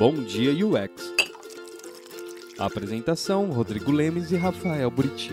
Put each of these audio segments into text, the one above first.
Bom Dia UX. apresentação: Rodrigo Lemes e Rafael Buriti.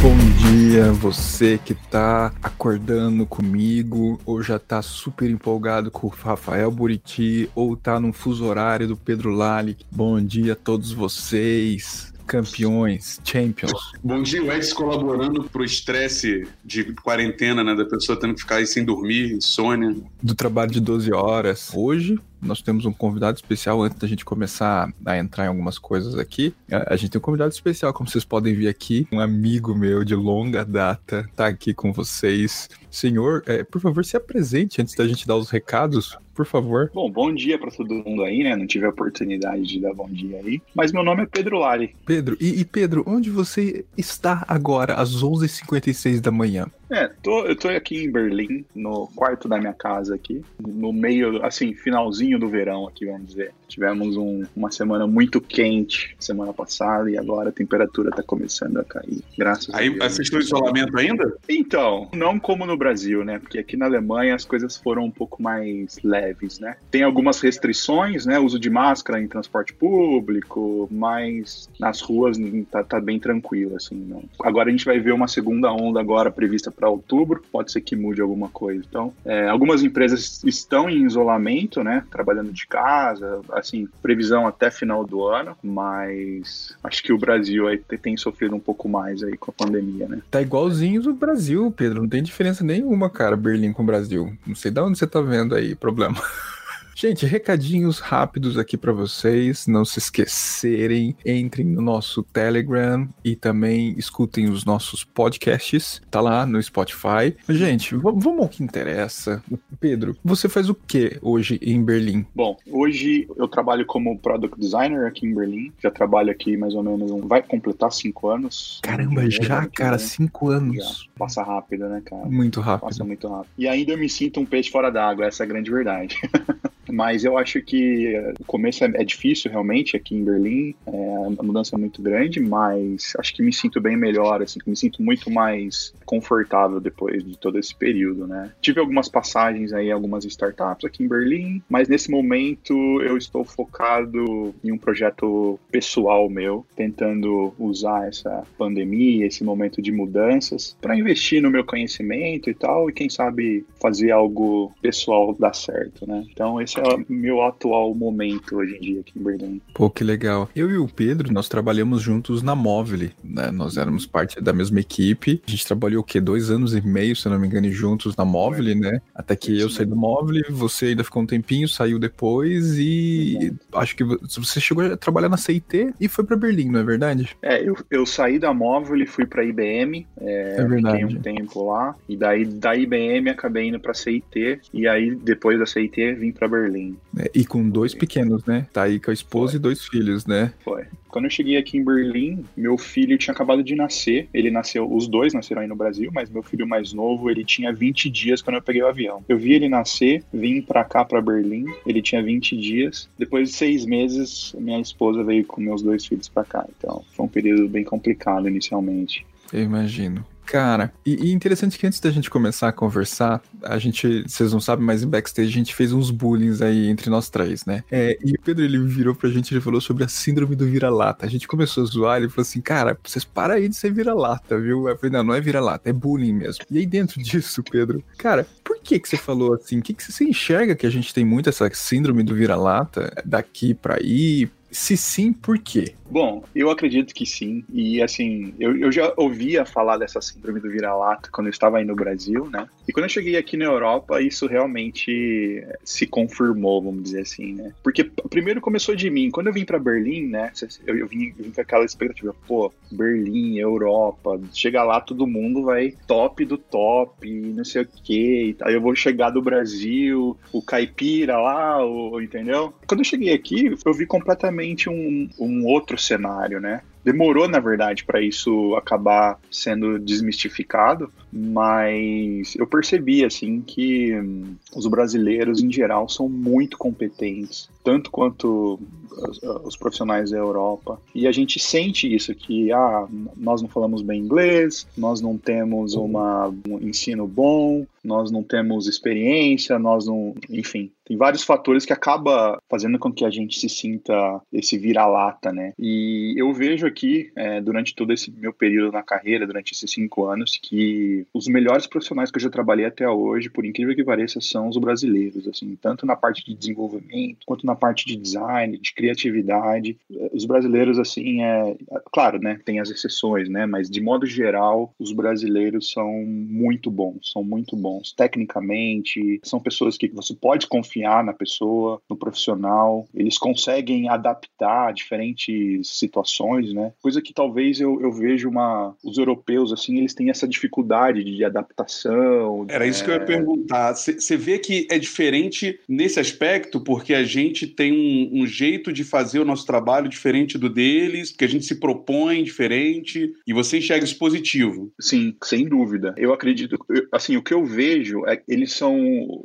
Bom dia, você que tá acordando comigo, ou já tá super empolgado com o Rafael Buriti, ou tá num fuso horário do Pedro Lali. Bom dia a todos vocês campeões, champions. Bom dia, o colaborando pro estresse de quarentena, né? Da pessoa tendo que ficar aí sem dormir, insônia. Do trabalho de 12 horas. Hoje, nós temos um convidado especial antes da gente começar a entrar em algumas coisas aqui. A gente tem um convidado especial, como vocês podem ver aqui, um amigo meu de longa data tá aqui com vocês. Senhor, é, por favor, se apresente antes da gente dar os recados, por favor. Bom, bom dia para todo mundo aí, né? Não tive a oportunidade de dar bom dia aí. Mas meu nome é Pedro Lari. Pedro, e, e Pedro, onde você está agora, às 11h56 da manhã? É, tô, eu tô aqui em Berlim, no quarto da minha casa aqui, no meio, assim, finalzinho do verão aqui, vamos dizer. Tivemos um, uma semana muito quente semana passada e agora a temperatura tá começando a cair, graças Aí, a Deus. assistiu o isolamento ainda? Então, não como no Brasil, né? Porque aqui na Alemanha as coisas foram um pouco mais leves, né? Tem algumas restrições, né? Uso de máscara em transporte público, mas nas ruas tá, tá bem tranquilo, assim. Não. Agora a gente vai ver uma segunda onda agora prevista para outubro, pode ser que mude alguma coisa. Então, é, algumas empresas estão em isolamento, né? Trabalhando de casa, assim, previsão até final do ano, mas acho que o Brasil aí tem sofrido um pouco mais aí com a pandemia, né? Tá igualzinho do Brasil, Pedro. Não tem diferença nenhuma, cara, Berlim com o Brasil. Não sei de onde você tá vendo aí problema. Gente, recadinhos rápidos aqui para vocês. Não se esquecerem, entrem no nosso Telegram e também escutem os nossos podcasts. Tá lá no Spotify. Gente, vamos ao que interessa. Pedro, você faz o que hoje em Berlim? Bom, hoje eu trabalho como product designer aqui em Berlim. Já trabalho aqui mais ou menos, um, vai completar cinco anos. Caramba, já, cara, cinco anos. Já. Passa rápido, né, cara? Muito rápido. Passa muito rápido. E ainda eu me sinto um peixe fora d'água, essa é a grande verdade. Mas eu acho que o começo é, é difícil realmente aqui em Berlim, é, a mudança é muito grande, mas acho que me sinto bem melhor, assim, me sinto muito mais confortável depois de todo esse período, né? Tive algumas passagens aí, algumas startups aqui em Berlim, mas nesse momento eu estou focado em um projeto pessoal meu, tentando usar essa pandemia, esse momento de mudanças, para investir no meu conhecimento e tal, e quem sabe fazer algo pessoal dar certo, né? Então esse meu atual momento hoje em dia aqui em Berlim. Pô, que legal. Eu e o Pedro, nós trabalhamos juntos na Móvel, né? Nós éramos parte da mesma equipe. A gente trabalhou o quê? Dois anos e meio, se não me engano, juntos na Móvel, né? Até que eu saí do Móvel, você ainda ficou um tempinho, saiu depois e acho que você chegou a trabalhar na CIT e foi para Berlim, não é verdade? É, eu, eu saí da Móvel e fui para IBM. É, é verdade. Fiquei um tempo lá. E daí da IBM acabei indo para CIT. E aí depois da CIT vim para Berlim. É, e com dois pequenos, né? Tá aí com a esposa Foi. e dois filhos, né? Foi. Quando eu cheguei aqui em Berlim, meu filho tinha acabado de nascer. Ele nasceu, os dois nasceram aí no Brasil, mas meu filho mais novo, ele tinha 20 dias quando eu peguei o avião. Eu vi ele nascer, vim pra cá, pra Berlim, ele tinha 20 dias. Depois de seis meses, minha esposa veio com meus dois filhos pra cá. Então, foi um período bem complicado inicialmente. Eu imagino. Cara, e, e, interessante que antes da gente começar a conversar, a gente, vocês não sabem, mas em backstage a gente fez uns bullying aí entre nós três, né? É, e o Pedro, ele virou pra gente, ele falou sobre a síndrome do vira-lata. A gente começou a zoar, ele falou assim, cara, vocês param aí de ser vira-lata, viu? Eu falei, não, não é vira-lata, é bullying mesmo. E aí dentro disso, Pedro, cara, por que que você falou assim? O que que você enxerga que a gente tem muito essa síndrome do vira-lata daqui pra aí? Se sim, por quê? Bom, eu acredito que sim. E assim, eu, eu já ouvia falar dessa síndrome do vira-lata quando eu estava aí no Brasil, né? E quando eu cheguei aqui na Europa, isso realmente se confirmou, vamos dizer assim, né? Porque primeiro começou de mim. Quando eu vim para Berlim, né? Eu, eu, vim, vim com aquela expectativa, pô, Berlim, Europa, chega lá, todo mundo vai top do top, não sei o quê. Aí eu vou chegar do Brasil, o caipira lá, o, entendeu? Quando eu cheguei aqui, eu vi completamente um, um outro cenário, né? Demorou, na verdade, para isso acabar sendo desmistificado, mas eu percebi assim que hum, os brasileiros em geral são muito competentes tanto quanto os, os profissionais da Europa. E a gente sente isso, que ah, nós não falamos bem inglês, nós não temos uma, um ensino bom, nós não temos experiência, nós não. Enfim, tem vários fatores que acaba fazendo com que a gente se sinta esse vira-lata, né? E eu vejo aqui, é, durante todo esse meu período na carreira, durante esses cinco anos, que os melhores profissionais que eu já trabalhei até hoje, por incrível que pareça, são os brasileiros, assim, tanto na parte de desenvolvimento, quanto na parte de design, de criatividade. Os brasileiros, assim, é. Claro, né? Tem as exceções, né? Mas de modo geral, os brasileiros são muito bons, são muito bons tecnicamente, são pessoas que você pode confiar confiar na pessoa, no profissional, eles conseguem adaptar a diferentes situações, né? Coisa que talvez eu, eu vejo uma. Os europeus, assim, eles têm essa dificuldade de adaptação. Era isso que eu ia é. perguntar. Você vê que é diferente nesse aspecto, porque a gente tem um, um jeito de fazer o nosso trabalho diferente do deles, que a gente se propõe diferente, e você enxerga isso positivo. Sim, sem dúvida. Eu acredito, assim, o que eu vejo é que eles são,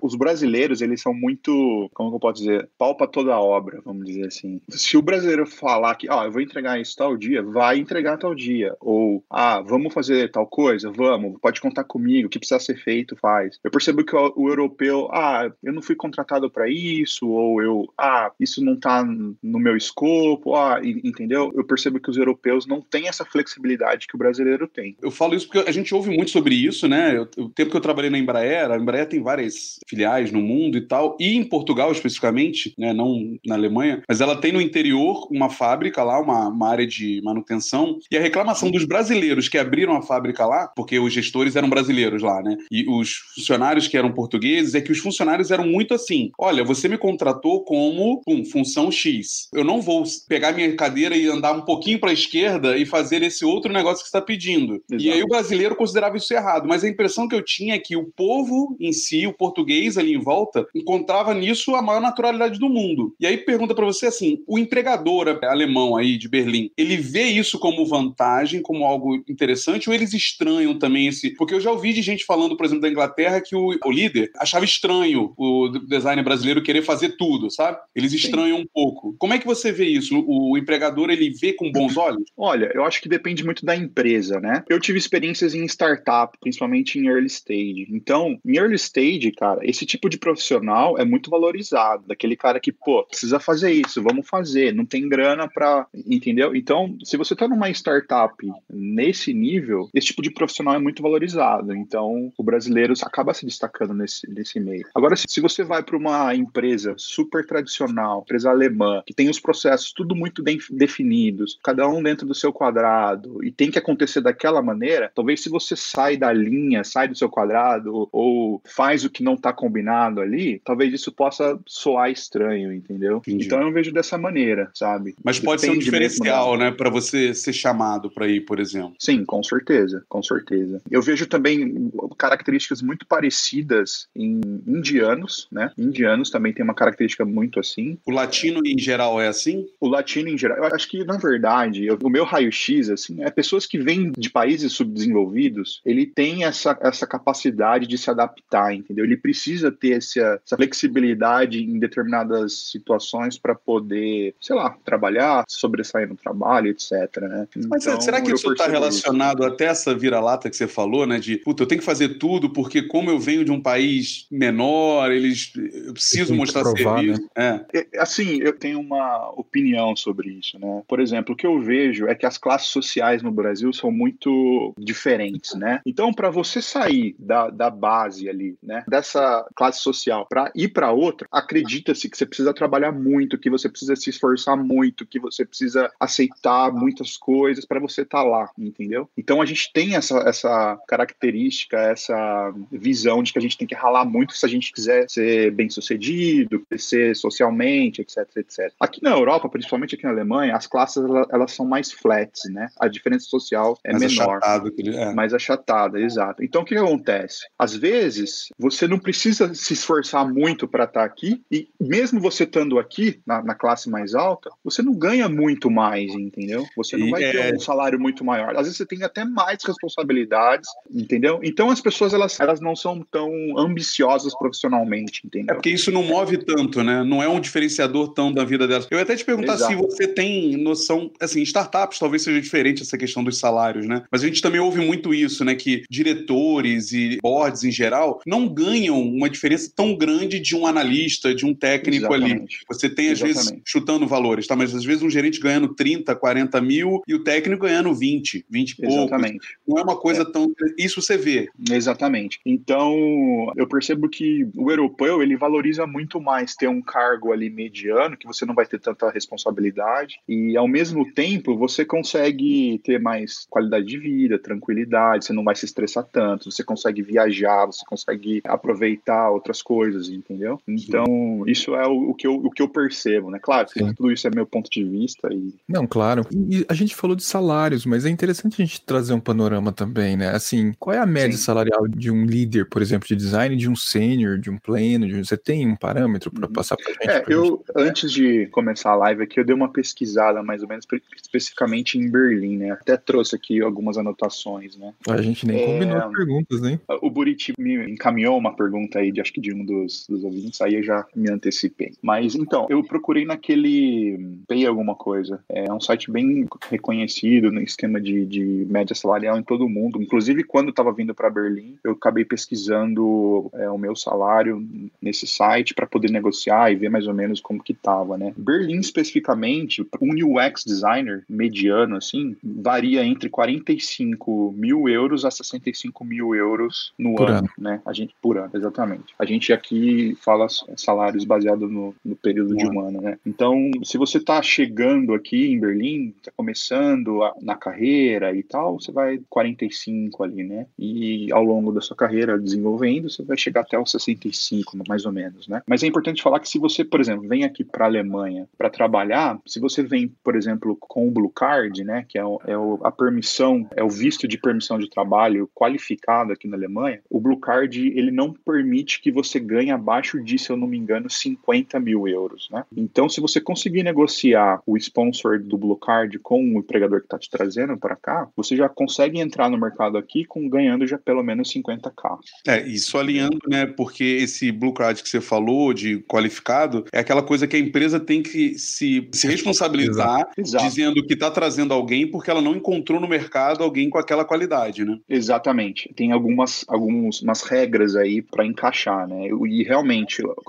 os brasileiros, eles são muito muito, como eu posso dizer, palpa toda a obra, vamos dizer assim. Se o brasileiro falar que, ó, eu vou entregar isso tal dia, vai entregar tal dia. Ou, ah, vamos fazer tal coisa? Vamos, pode contar comigo, o que precisa ser feito, faz. Eu percebo que o, o europeu, ah, eu não fui contratado para isso, ou eu, ah, isso não tá no meu escopo, ah, entendeu? Eu percebo que os europeus não têm essa flexibilidade que o brasileiro tem. Eu falo isso porque a gente ouve muito sobre isso, né? o tempo que eu trabalhei na Embraer, a Embraer tem várias filiais no mundo e tal, e em Portugal especificamente, né, não na Alemanha, mas ela tem no interior uma fábrica lá, uma, uma área de manutenção, e a reclamação dos brasileiros que abriram a fábrica lá, porque os gestores eram brasileiros lá, né, e os funcionários que eram portugueses, é que os funcionários eram muito assim: olha, você me contratou como um, função X. Eu não vou pegar minha cadeira e andar um pouquinho para a esquerda e fazer esse outro negócio que você está pedindo. Exato. E aí o brasileiro considerava isso errado, mas a impressão que eu tinha é que o povo em si, o português ali em volta, encontrava encontrava nisso a maior naturalidade do mundo. E aí pergunta para você assim, o empregador alemão aí de Berlim, ele vê isso como vantagem, como algo interessante, ou eles estranham também esse... Porque eu já ouvi de gente falando, por exemplo, da Inglaterra, que o, o líder achava estranho o designer brasileiro querer fazer tudo, sabe? Eles estranham Sim. um pouco. Como é que você vê isso? O, o empregador, ele vê com bons olhos? Olha, eu acho que depende muito da empresa, né? Eu tive experiências em startup, principalmente em early stage. Então, em early stage, cara, esse tipo de profissional é muito muito valorizado, daquele cara que, pô, precisa fazer isso, vamos fazer, não tem grana para, entendeu? Então, se você tá numa startup nesse nível, esse tipo de profissional é muito valorizado. Então, o brasileiro acaba se destacando nesse, nesse meio. Agora, se, se você vai para uma empresa super tradicional, empresa alemã, que tem os processos tudo muito bem definidos, cada um dentro do seu quadrado, e tem que acontecer daquela maneira, talvez se você sai da linha, sai do seu quadrado, ou faz o que não está combinado ali, talvez isso possa soar estranho, entendeu? Entendi. Então eu vejo dessa maneira, sabe? Mas pode Depende ser um diferencial, né, para você ser chamado para ir, por exemplo. Sim, com certeza, com certeza. Eu vejo também características muito parecidas em indianos, né? Indianos também tem uma característica muito assim. O latino em geral é assim? O latino em geral, eu acho que na verdade, eu, o meu raio-x assim, é pessoas que vêm de países subdesenvolvidos, ele tem essa, essa capacidade de se adaptar, entendeu? Ele precisa ter essa, essa flexibilidade flexibilidade em determinadas situações para poder, sei lá, trabalhar, sobressair no trabalho, etc. Né? Mas então, será que isso está relacionado isso. até essa vira-lata que você falou, né? De, puta, eu tenho que fazer tudo porque como eu venho de um país menor, eles eu preciso mostrar provar, serviço. Né? É. é. Assim, eu tenho uma opinião sobre isso, né? Por exemplo, o que eu vejo é que as classes sociais no Brasil são muito diferentes, né? Então, para você sair da, da base ali, né? Dessa classe social para ir para outra, acredita-se que você precisa trabalhar muito, que você precisa se esforçar muito, que você precisa aceitar muitas coisas para você estar tá lá, entendeu? Então a gente tem essa, essa característica, essa visão de que a gente tem que ralar muito se a gente quiser ser bem sucedido, crescer socialmente, etc, etc. Aqui na Europa, principalmente aqui na Alemanha, as classes elas, elas são mais flats, né? A diferença social é mais menor. Achatado, é. Mais achatada, exato. Então o que acontece? Às vezes, você não precisa se esforçar muito muito para estar tá aqui, e mesmo você estando aqui, na, na, classe mais alta, você não ganha muito mais, entendeu? Você não e vai é... ter um salário muito maior. Às vezes você tem até mais responsabilidades, entendeu? Então as pessoas, elas, elas não são tão ambiciosas profissionalmente, entendeu? É porque isso não move tanto, né? Não é um diferenciador tão da vida delas. Eu ia até te perguntar Exato. se você tem noção, assim, startups talvez seja diferente essa questão dos salários, né? Mas a gente também ouve muito isso, né? Que diretores e boards em geral não ganham uma diferença tão grande de um analista, de um técnico Exatamente. ali. Você tem, às Exatamente. vezes, chutando valores, tá? Mas às vezes um gerente ganhando 30, 40 mil e o técnico ganhando 20, 20 e poucos. Exatamente. Não é uma coisa é. tão. Isso você vê. Exatamente. Então, eu percebo que o europeu ele valoriza muito mais ter um cargo ali mediano, que você não vai ter tanta responsabilidade, e ao mesmo tempo você consegue ter mais qualidade de vida, tranquilidade, você não vai se estressar tanto, você consegue viajar, você consegue aproveitar outras coisas, entendeu? Então, Sim. isso é o, o, que eu, o que eu percebo, né? Claro, Sim. tudo isso é meu ponto de vista. E... Não, claro. E, a gente falou de salários, mas é interessante a gente trazer um panorama também, né? Assim, qual é a média Sim. salarial de um líder, por exemplo, de design, de um sênior, de um pleno? De. Você tem um parâmetro para uhum. passar para gente? É, eu, gente... antes de começar a live aqui, eu dei uma pesquisada mais ou menos especificamente em Berlim, né? Até trouxe aqui algumas anotações, né? A gente nem é... combinou as perguntas, né? O Buriti me encaminhou uma pergunta aí de acho que de um dos, dos ouvintes, aí eu já me antecipei. Mas então, eu procurei naquele Pay alguma coisa. É um site bem reconhecido no esquema de, de média salarial em todo o mundo. Inclusive, quando eu estava vindo para Berlim, eu acabei pesquisando é, o meu salário nesse site para poder negociar e ver mais ou menos como que tava, né? Berlim especificamente, um UX designer mediano assim, varia entre 45 mil euros a 65 mil euros no ano, ano, né? A gente por ano, exatamente. A gente aqui fala salários baseados no, no período de um ano, né? Então, se você está chegando aqui em Berlim, está começando a, na carreira e tal, você vai 45 ali, né? E ao longo da sua carreira desenvolvendo, você vai chegar até os 65, mais ou menos, né? Mas é importante falar que se você, por exemplo, vem aqui para a Alemanha para trabalhar, se você vem, por exemplo, com o Blue Card, né, que é, o, é o, a permissão, é o visto de permissão de trabalho qualificado aqui na Alemanha, o Blue Card ele não permite que você ganhe abaixo de, se eu não me engano, 50 mil euros, né? Então, se você conseguir negociar o sponsor do Blue Card com o empregador que está te trazendo para cá, você já consegue entrar no mercado aqui com ganhando já pelo menos 50k. É, isso alinhando, né? Porque esse Blue Card que você falou de qualificado é aquela coisa que a empresa tem que se, se responsabilizar Exato. dizendo que está trazendo alguém porque ela não encontrou no mercado alguém com aquela qualidade, né? Exatamente. Tem algumas, algumas regras aí para encaixar, né? E realmente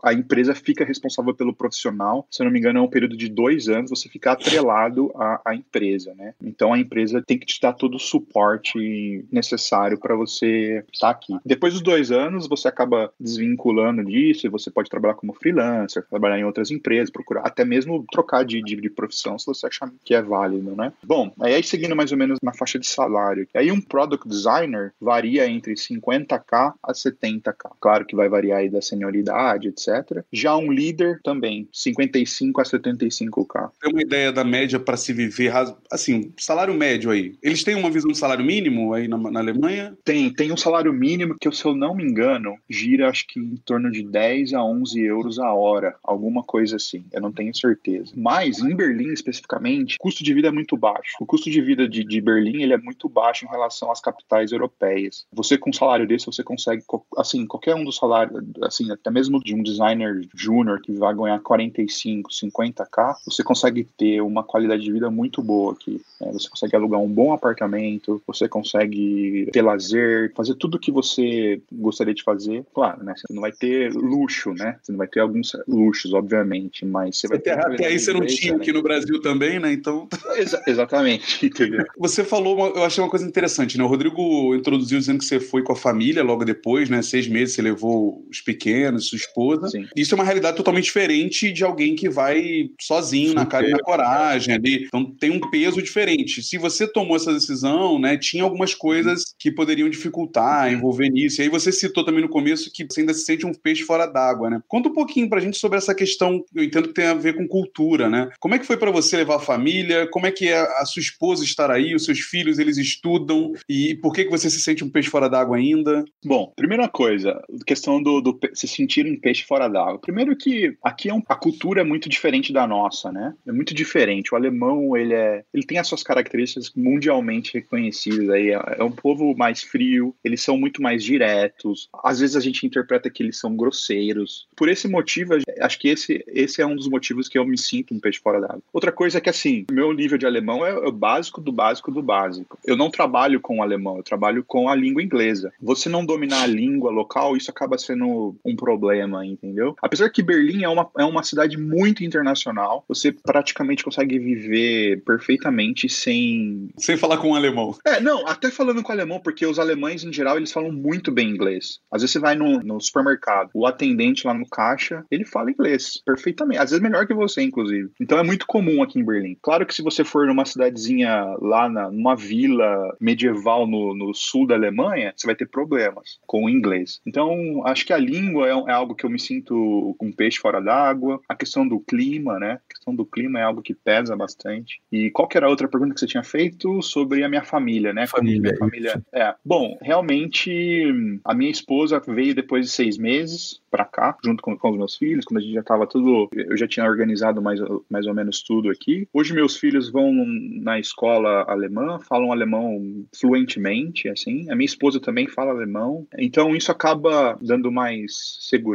a empresa fica responsável pelo profissional. Se eu não me engano, é um período de dois anos você fica atrelado à, à empresa, né? Então a empresa tem que te dar todo o suporte necessário para você estar aqui. Depois dos dois anos, você acaba desvinculando disso e você pode trabalhar como freelancer, trabalhar em outras empresas, procurar até mesmo trocar de, de, de profissão se você achar que é válido, né? Bom, aí seguindo mais ou menos na faixa de salário. Aí um product designer varia entre 50k a 70k. Claro que vai variar aí da senioridade, etc. Já um líder também, 55 a 75k. Tem uma ideia da média para se viver, assim, salário médio aí. Eles têm uma visão de salário mínimo aí na, na Alemanha? Tem, tem um salário mínimo que, se eu não me engano, gira acho que em torno de 10 a 11 euros a hora, alguma coisa assim. Eu não tenho certeza. Mas em Berlim especificamente, o custo de vida é muito baixo. O custo de vida de, de Berlim ele é muito baixo em relação às capitais europeias. Você com um salário desse você consegue, assim, qualquer um dos salários, assim, até mesmo de um designer júnior que vai ganhar 45, 50k, você consegue ter uma qualidade de vida muito boa aqui. Né? Você consegue alugar um bom apartamento, você consegue ter lazer, fazer tudo o que você gostaria de fazer. Claro, né? Você não vai ter luxo, né? Você não vai ter alguns luxos, obviamente, mas você vai ter. Até aí você não tinha aqui no Brasil também, né? Então. Exa exatamente? Você falou, eu achei uma coisa interessante, né? O Rodrigo introduziu dizendo que você foi com a família logo depois, né? Seis meses você levou os pequenos, sua esposa. Sim. Isso é uma realidade totalmente diferente de alguém que vai sozinho, na cara e na coragem ali. Então tem um peso diferente. Se você tomou essa decisão, né? Tinha algumas coisas que poderiam dificultar, envolver nisso. E aí você citou também no começo que você ainda se sente um peixe fora d'água, né? Conta um pouquinho pra gente sobre essa questão, eu entendo que tem a ver com cultura, né? Como é que foi para você levar a família? Como é que é a sua esposa estar aí? Os seus filhos, eles estudam? E por que, que você se sente um peixe fora d'água ainda? Bom, primeira coisa, questão do, do se sentir um peixe fora d'água. Primeiro que aqui é um, a cultura é muito diferente da nossa, né? É muito diferente. O alemão, ele é, ele tem as suas características mundialmente reconhecidas aí. É, é um povo mais frio, eles são muito mais diretos. Às vezes a gente interpreta que eles são grosseiros. Por esse motivo, acho que esse, esse é um dos motivos que eu me sinto um peixe fora d'água. Outra coisa é que, assim, meu nível de alemão é o básico do básico do básico. Eu não trabalho com alemão, eu trabalho com a língua inglesa. Você não dominar a língua local, isso acaba sendo um problema, entendeu? Apesar que Berlim é uma, é uma cidade muito internacional, você praticamente consegue viver perfeitamente sem. Sem falar com um alemão. É, não, até falando com alemão, porque os alemães, em geral, eles falam muito bem inglês. Às vezes você vai no, no supermercado, o atendente lá no caixa, ele fala inglês perfeitamente. Às vezes melhor que você, inclusive. Então é muito comum aqui em Berlim. Claro que se você for numa cidadezinha lá, na, numa vila medieval no, no sul da Alemanha, você vai ter problemas com o inglês. Então, acho que a língua é, é algo que eu me sinto um peixe fora d'água. A questão do clima, né? A questão do clima é algo que pesa bastante. E qual que era a outra pergunta que você tinha feito sobre a minha família, né? Família. Minha família. É. Bom, realmente, a minha esposa veio depois de seis meses para cá, junto com, com, os meus filhos, quando a gente já estava tudo, eu já tinha organizado mais, mais ou menos tudo aqui. Hoje meus filhos vão na escola alemã, falam alemão fluentemente, assim. A minha esposa também fala alemão. Então isso acaba dando mais segurança,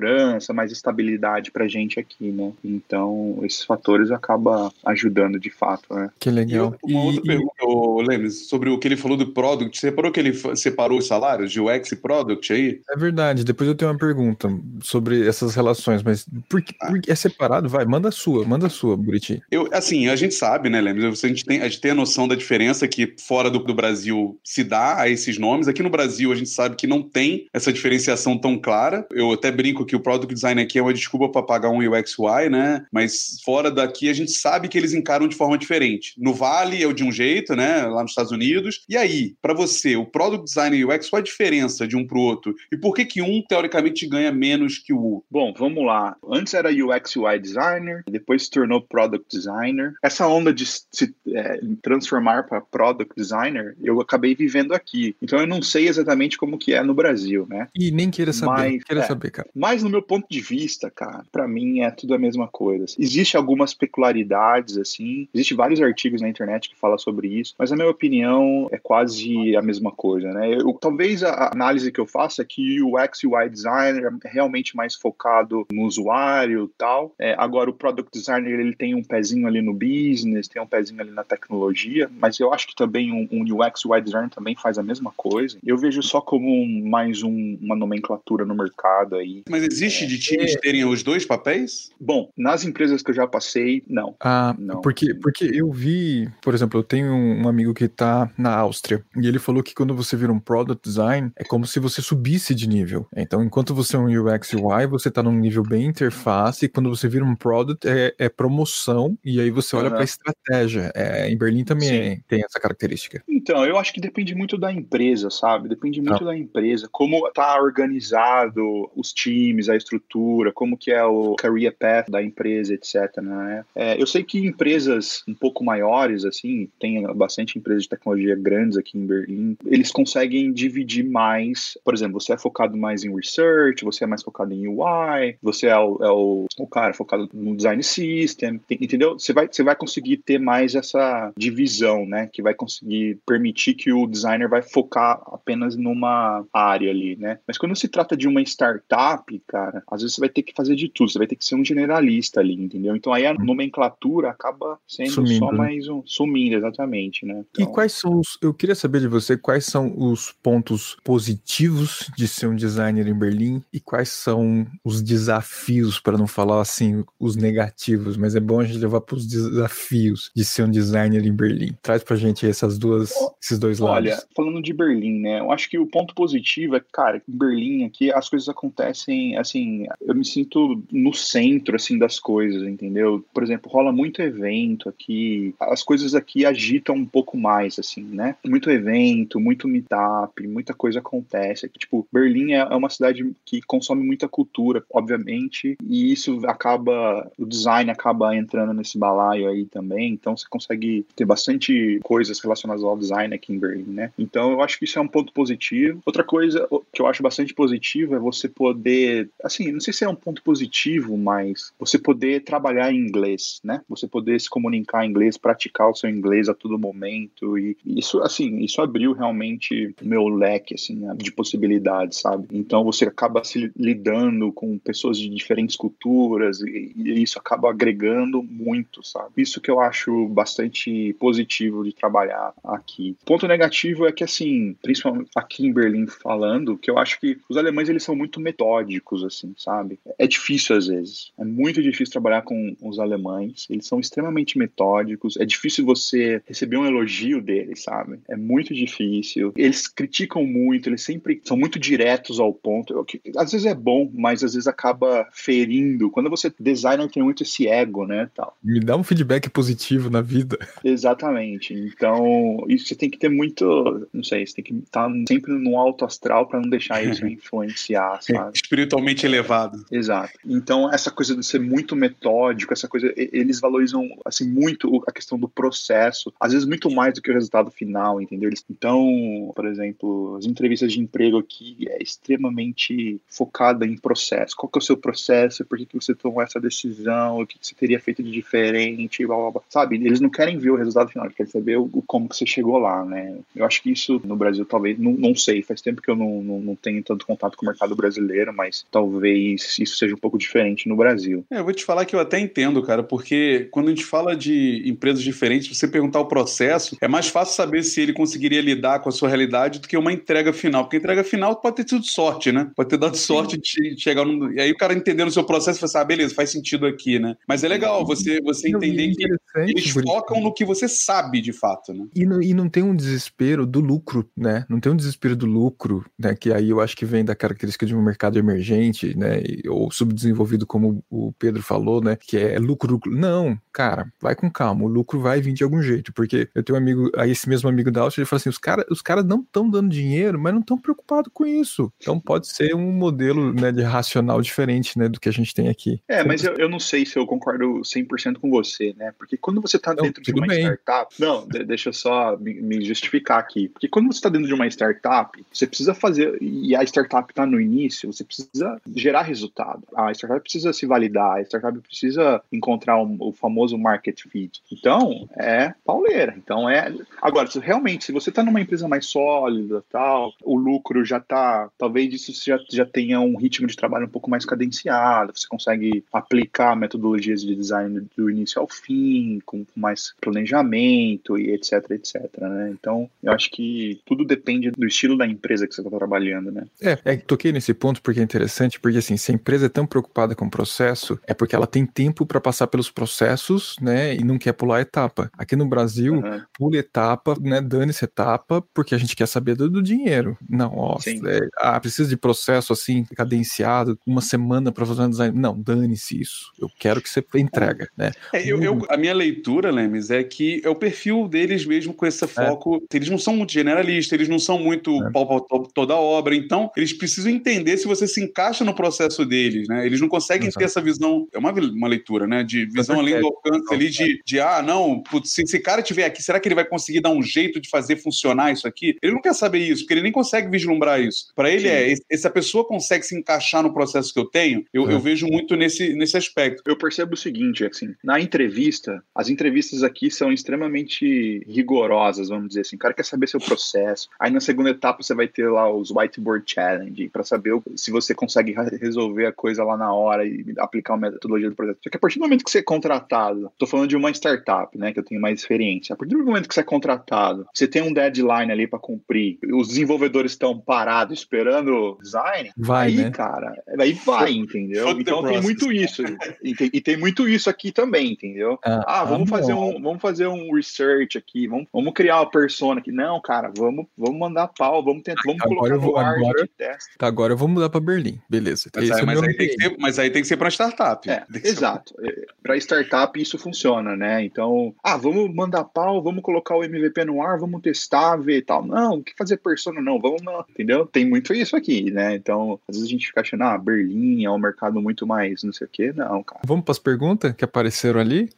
mais estabilidade pra gente aqui, né? Então esses fatores acabam ajudando de fato, né? Que legal. E uma outra e, pergunta, Lemes, sobre o que ele falou do product. Você reparou que ele separou os salários de UX e product aí? É verdade. Depois eu tenho uma pergunta sobre essas relações, mas por que, por que é separado? Vai, manda a sua, manda a sua, Buriti. Eu, assim, a gente sabe, né, Lemes? A gente tem, a gente tem a noção da diferença que fora do, do Brasil se dá a esses nomes. Aqui no Brasil a gente sabe que não tem essa diferenciação tão clara. Eu até brinco que o product design aqui é uma desculpa para pagar um UX UI, né? Mas fora daqui a gente sabe que eles encaram de forma diferente. No Vale é de um jeito, né? Lá nos Estados Unidos. E aí, para você, o product design e UX, qual a diferença de um pro outro? E por que que um teoricamente ganha menos que o outro? Bom, vamos lá. Antes era UX UI designer, depois se tornou product designer. Essa onda de se é, transformar para product designer, eu acabei vivendo aqui. Então eu não sei exatamente como que é no Brasil, né? E nem queira saber, mas, queira é, saber, cara. Mas no meu ponto de vista, cara, para mim é tudo a mesma coisa. Existe algumas peculiaridades assim, existe vários artigos na internet que falam sobre isso, mas a minha opinião é quase a mesma coisa, né? Eu, talvez a análise que eu faça é que o UX UI designer é realmente mais focado no usuário, tal. É, agora o product designer ele tem um pezinho ali no business, tem um pezinho ali na tecnologia, mas eu acho que também um, um UX UI designer também faz a mesma coisa. Eu vejo só como um, mais um, uma nomenclatura no mercado aí. Mas existe de times é... terem os dois papéis? Bom, nas empresas que eu já passei, não. Ah, não. Porque, porque eu vi, por exemplo, eu tenho um amigo que tá na Áustria e ele falou que quando você vira um product design é como se você subisse de nível. Então, enquanto você é um UX UI, você tá num nível bem interface e quando você vira um product é, é promoção e aí você olha uhum. para estratégia. É, em Berlim também Sim. tem essa característica. Então, eu acho que depende muito da empresa, sabe? Depende muito da empresa, como tá organizado os times, a estrutura, como que é o career path da empresa, etc. Né? É, eu sei que empresas um pouco maiores, assim, tem bastante empresas de tecnologia grandes aqui em Berlim, eles conseguem dividir mais, por exemplo, você é focado mais em research, você é mais focado em UI, você é o, é o, o cara focado no design system, entendeu? Você vai, você vai conseguir ter mais essa divisão, né? Que vai conseguir permitir que o designer vai focar apenas numa área ali, né? Mas quando se trata de uma startup, cara, às vezes você vai ter que fazer de tudo, você vai ter que ser um generalista ali, entendeu? Então aí a nomenclatura acaba sendo sumindo, só né? mais um sumindo, exatamente, né? Então... E quais são os, eu queria saber de você quais são os pontos positivos de ser um designer em Berlim e quais são os desafios, para não falar assim, os negativos, mas é bom a gente levar para os desafios de ser um designer em Berlim. Traz pra gente essas duas, esses dois lados. Olha, falando de Berlim, né? Eu acho que o ponto positivo é, cara, em Berlim aqui as coisas acontecem, assim, eu me sinto no centro, assim, das coisas, entendeu? Por exemplo, rola muito evento aqui, as coisas aqui agitam um pouco mais, assim, né? Muito evento, muito meetup, muita coisa acontece. Tipo, Berlim é, é uma cidade que consome muita cultura, obviamente, e isso acaba, o design acaba entrando nesse balaio aí também, então você consegue ter bastante coisas relacionadas ao design aqui em Berlim, né? Então eu acho que isso é um ponto positivo. Outra coisa que eu acho bastante positiva é você poder, assim, não sei se é um ponto positivo, mas você poder trabalhar em inglês, né? Você poder se comunicar em inglês, praticar o seu inglês a todo momento e isso, assim, isso abriu realmente meu leque, assim, de possibilidades, sabe? Então você acaba se lidando com pessoas de diferentes culturas, e, e isso acaba agregando muito, sabe? Isso que eu acho bastante positivo de trabalhar aqui. Ponto negativo é que, assim, principalmente aqui em Berlim falando, que eu acho que os alemães eles são muito metódicos, assim, sabe? É difícil às vezes. É muito difícil trabalhar com os alemães. Eles são extremamente metódicos. É difícil você receber um elogio deles, sabe? É muito difícil. Eles criticam muito, eles sempre são muito diretos ao ponto. Às vezes é bom, mas às vezes acaba ferindo. Quando você designer tem muito esse ego, né, tal. Me dá um feedback positivo na vida. Exatamente. Então, isso você tem que ter muito, não sei, você tem que estar sempre no alto astral para não deixar isso influenciar, sabe? Espiritualmente elevado. Exato. Então, essa coisa de ser muito metódico, essa coisa, eles valorizam assim muito a questão do processo, às vezes muito mais do que o resultado final, entendeu? Então, por exemplo, as entrevistas de emprego aqui é extremamente focada em processo. Qual que é o seu processo? Por que, que você tomou essa decisão? O que, que você teria feito de diferente? Blá, blá, blá. Sabe? Eles não querem ver o resultado final, eles querem saber o, como que você chegou lá, né? Eu acho que isso no Brasil talvez, não, não sei, faz tempo que eu não, não, não tenho tanto contato com o mercado brasileiro, mas talvez isso seja um pouco diferente no Brasil. É, eu vou te falar que eu até entendo, cara, porque quando a gente fala de empresas diferentes, você perguntar o processo, é mais fácil saber se ele conseguiria lidar com a sua realidade do que uma entrega final, porque a entrega final pode ter sido sorte, né? Pode ter dado sorte de chegar no... E aí o cara entendendo o seu processo e falar assim, ah, beleza, faz sentido aqui, né? Mas é legal você, você entender que eles focam no que você sabe de fato, né? E não, e não tem um desespero do lucro, né? Não tem um desespero do lucro, né? Que aí eu acho que vem da característica de um mercado emergente, né? Ou subdesenvolvido, como o Pedro falou, né? Que é lucro, lucro. Não, cara, vai com calma. O lucro vai vir de algum jeito. Porque eu tenho um amigo, aí esse mesmo amigo da Áustria, ele fala assim: os caras os cara não estão dando dinheiro, mas não estão preocupados com isso. Então pode ser um modelo né, de racional diferente, né? Do que a gente tem aqui. É, mas eu, eu não sei se eu concordo 100% com você, né? Porque quando você está dentro de uma bem. startup. Não, deixa eu só me, me justificar aqui. Porque quando você está dentro de uma startup, você precisa fazer, e a startup está no início, você precisa gerar resultado. A startup precisa se validar, a startup precisa encontrar um, o famoso market fit. Então, é pauleira. Então, é. Agora, se, realmente, se você está numa empresa mais sólida, tal, o lucro já está, talvez isso já, já tenha um ritmo de trabalho um pouco mais cadenciado, você consegue aplicar metodologias de design do início ao fim, com mais planejamento e etc, etc, né? Então, eu acho que tudo depende do estilo da empresa que você está trabalhando, né? É, é, toquei nesse ponto porque é interessante, porque assim, se a empresa é tão preocupada com o processo, é porque ela tem tempo para passar pelos processos, né, e não quer pular etapa. Aqui no Brasil, uhum. pula etapa, né, dane-se etapa, porque a gente quer saber do, do dinheiro. Não, ó, é, ah, precisa de processo assim, cadenciado, uma semana para fazer um design. Não, dane-se isso. Eu quero que você entrega, né? É, eu, eu, a minha leitura, Lemes, é que é o perfil deles mesmo com esse é. foco. Eles não são muito generalistas, eles não são muito é. pau, pau, toda a obra. Então, eles precisam entender se você se encaixa no processo deles, né? Eles não conseguem Exato. ter essa visão. É uma, uma leitura, né? De visão além do alcance ali, de, de ah, não, putz, se esse cara tiver aqui, será que ele vai conseguir dar um jeito de fazer funcionar isso aqui? Ele não quer saber isso, porque ele nem consegue vislumbrar isso. Para ele Sim. é, essa pessoa consegue se encaixar no processo que eu tenho, eu, eu vejo muito nesse, nesse aspecto. Eu percebo o seguinte, assim, na entrevista, as entrevistas aqui são extremamente rigorosas, vamos dizer assim. O cara quer saber seu processo. Aí na segunda etapa você vai ter lá os whiteboard challenge para saber se você consegue resolver a coisa lá na hora e aplicar uma metodologia do projeto. Só que a partir do momento que você é contratado, tô falando de uma startup, né, que eu tenho mais experiência. A partir do momento que você é contratado, você tem um deadline ali para cumprir, os desenvolvedores estão parados esperando design, vai, aí, né? cara, aí vai, entendeu? então tem muito isso. E tem, e tem, muito isso aqui também, entendeu? Ah, ah vamos ah, fazer um, vamos fazer um research aqui, vamos, vamos criar uma persona aqui. Não, cara, vamos, vamos mandar pau, vamos tentar, vamos agora colocar vou, no ar agora, de teste. Tá, agora eu vou mudar para Berlim, beleza. Mas, aí, é mas, aí tem que ser, mas aí tem que ser para startup. É, exato. É, para startup isso funciona, né? Então, ah, vamos mandar pau, vamos colocar o MVP no ar, vamos testar, ver e tal. Não, o que fazer persona não, vamos não, entendeu? Tem muito isso aqui, né? Então, às vezes a gente fica achando, ah, Berlim é um mercado muito mais não sei o quê. Não, cara. Vamos para as perguntas que apareceram ali?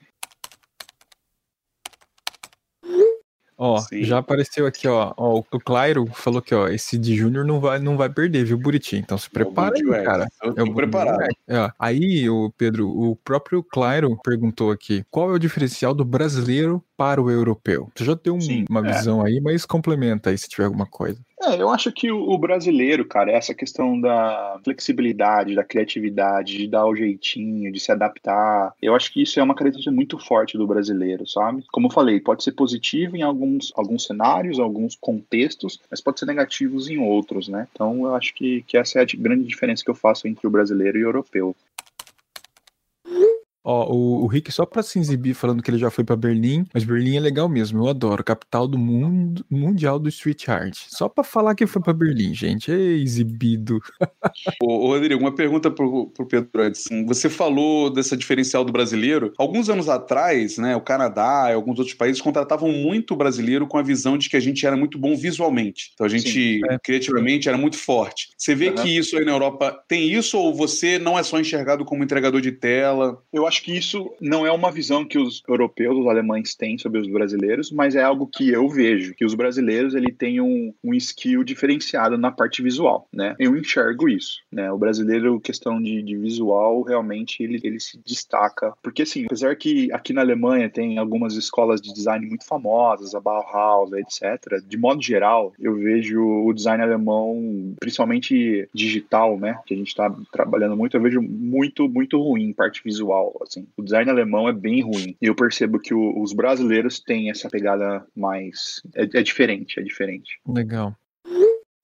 Ó, Sim. já apareceu aqui, ó, ó. O Clairo falou que, ó, esse de Júnior não vai, não vai perder, viu, Buriti? Então se prepara aí, cara. Eu tô é preparado. É, aí, o Pedro, o próprio Clairo perguntou aqui: qual é o diferencial do brasileiro para o europeu? Você já tem um, Sim, uma é. visão aí, mas complementa aí se tiver alguma coisa. É, eu acho que o, brasileiro, cara, essa questão da flexibilidade, da criatividade, de dar o jeitinho, de se adaptar, eu acho que isso é uma característica muito forte do brasileiro, sabe? Como eu falei, pode ser positivo em alguns, alguns cenários, alguns contextos, mas pode ser negativo em outros, né? Então eu acho que, que essa é a grande diferença que eu faço entre o brasileiro e o europeu. Ó, o, o Rick, só pra se exibir falando que ele já foi pra Berlim, mas Berlim é legal mesmo, eu adoro, capital do mundo mundial do street art. Só pra falar que foi pra Berlim, gente, é exibido. Ô, ô, Rodrigo, uma pergunta pro, pro Pedro antes. Você falou dessa diferencial do brasileiro. Alguns anos atrás, né, o Canadá e alguns outros países contratavam muito o brasileiro com a visão de que a gente era muito bom visualmente. Então a gente, Sim, é. criativamente, era muito forte. Você vê Aham. que isso aí na Europa tem isso ou você não é só enxergado como entregador de tela? Eu acho que isso não é uma visão que os europeus, os alemães têm sobre os brasileiros, mas é algo que eu vejo, que os brasileiros ele tem um, um skill diferenciado na parte visual, né? Eu enxergo isso, né? O brasileiro, questão de, de visual, realmente ele, ele se destaca, porque assim, apesar que aqui na Alemanha tem algumas escolas de design muito famosas, a Bauhaus, etc. De modo geral, eu vejo o design alemão, principalmente digital, né? Que a gente está trabalhando muito, eu vejo muito, muito ruim parte visual, assim. O design alemão é bem ruim. E eu percebo que o- os brasileiros têm essa pegada mais. É, é diferente, é diferente. Legal.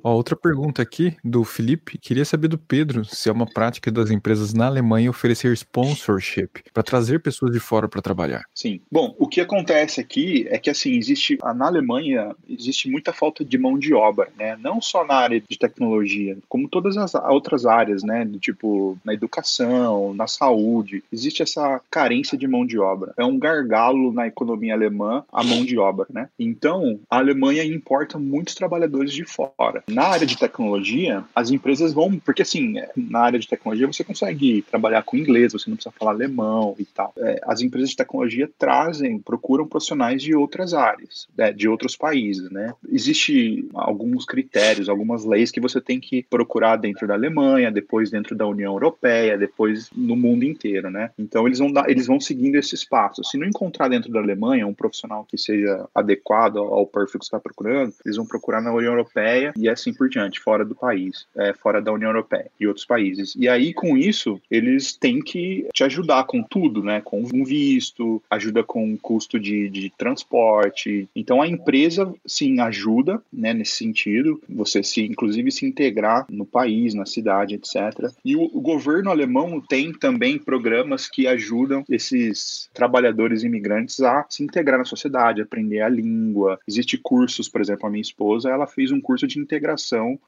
Ó, outra pergunta aqui do Felipe. Queria saber do Pedro se é uma prática das empresas na Alemanha oferecer sponsorship para trazer pessoas de fora para trabalhar. Sim. Bom, o que acontece aqui é que assim existe na Alemanha existe muita falta de mão de obra, né? Não só na área de tecnologia, como todas as outras áreas, né? Do tipo na educação, na saúde, existe essa carência de mão de obra. É um gargalo na economia alemã a mão de obra, né? Então a Alemanha importa muitos trabalhadores de fora. Na área de tecnologia, as empresas vão, porque assim, na área de tecnologia você consegue trabalhar com inglês, você não precisa falar alemão e tal. É, as empresas de tecnologia trazem, procuram profissionais de outras áreas, né, de outros países, né? Existe alguns critérios, algumas leis que você tem que procurar dentro da Alemanha, depois dentro da União Europeia, depois no mundo inteiro, né? Então eles vão dar, eles vão seguindo esses passos. Se não encontrar dentro da Alemanha um profissional que seja adequado ao perfil que você está procurando, eles vão procurar na União Europeia e assim por diante, fora do país, é, fora da União Europeia e outros países. E aí, com isso, eles têm que te ajudar com tudo, né? Com um visto, ajuda com custo de, de transporte. Então, a empresa, sim, ajuda, né, nesse sentido, você se, inclusive, se integrar no país, na cidade, etc. E o, o governo alemão tem também programas que ajudam esses trabalhadores imigrantes a se integrar na sociedade, aprender a língua. Existe cursos, por exemplo, a minha esposa, ela fez um curso de integração,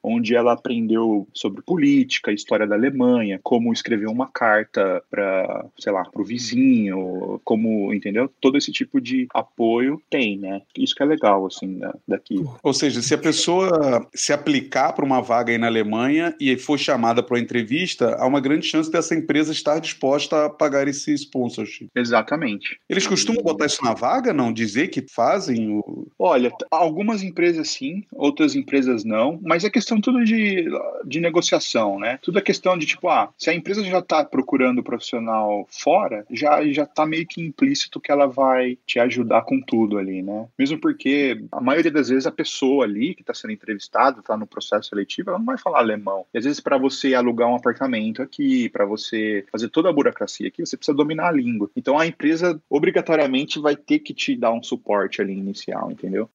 onde ela aprendeu sobre política, história da Alemanha, como escrever uma carta para, sei lá, para o vizinho, como, entendeu? Todo esse tipo de apoio tem, né? Isso que é legal, assim, da- daqui. Ou seja, se a pessoa se aplicar para uma vaga aí na Alemanha e for chamada para uma entrevista, há uma grande chance dessa empresa estar disposta a pagar esse sponsorship. Exatamente. Eles costumam botar isso na vaga, não? Dizer que fazem o. Olha, algumas empresas sim, outras empresas não, mas é questão tudo de, de negociação, né? Tudo é questão de tipo, ah, se a empresa já está procurando profissional fora, já já tá meio que implícito que ela vai te ajudar com tudo ali, né? Mesmo porque a maioria das vezes a pessoa ali que está sendo entrevistada, está no processo seletivo, ela não vai falar alemão. E às vezes para você alugar um apartamento aqui, para você fazer toda a burocracia aqui, você precisa dominar a língua. Então a empresa obrigatoriamente vai ter que te dar um suporte ali inicial, entendeu?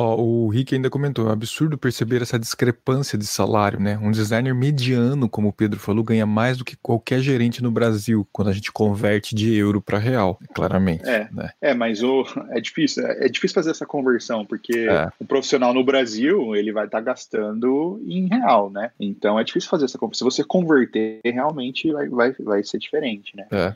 Ó, o Rick ainda comentou, é um absurdo perceber essa discrepância de salário, né? Um designer mediano, como o Pedro falou, ganha mais do que qualquer gerente no Brasil, quando a gente converte de euro para real, claramente. É. né? É, mas o, é difícil, é é difícil fazer essa conversão, porque É. o profissional no Brasil, ele vai estar gastando em real, né? Então é difícil fazer essa conversão. Se você converter, realmente vai, vai, vai ser diferente, né? É.